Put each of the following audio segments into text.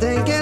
Don't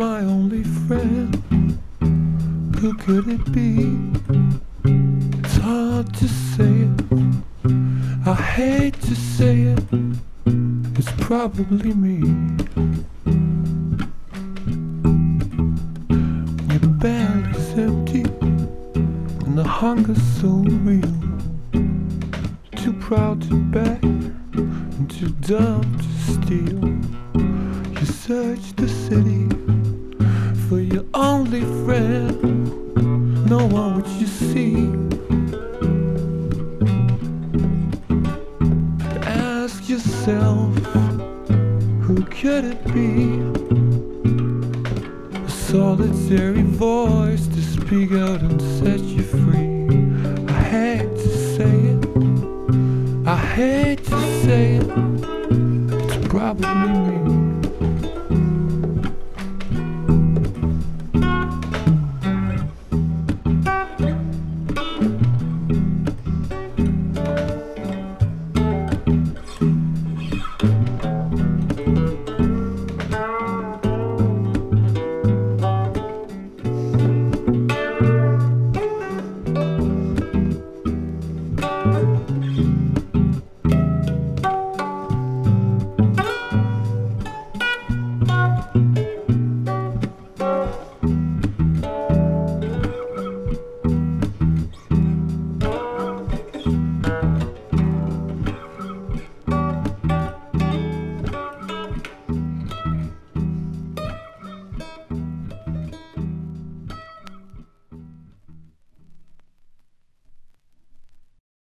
my only friend. Who could it be? It's hard to say it. I hate to say it. It's probably me. Your belly's empty and the hunger's so real. Too proud to beg and too dumb to steal. You search the city for your only friend. No one would you see. Ask yourself, who could it be? A solitary voice to speak out and set you free. I hate to say it, I hate to say it, it's probably me.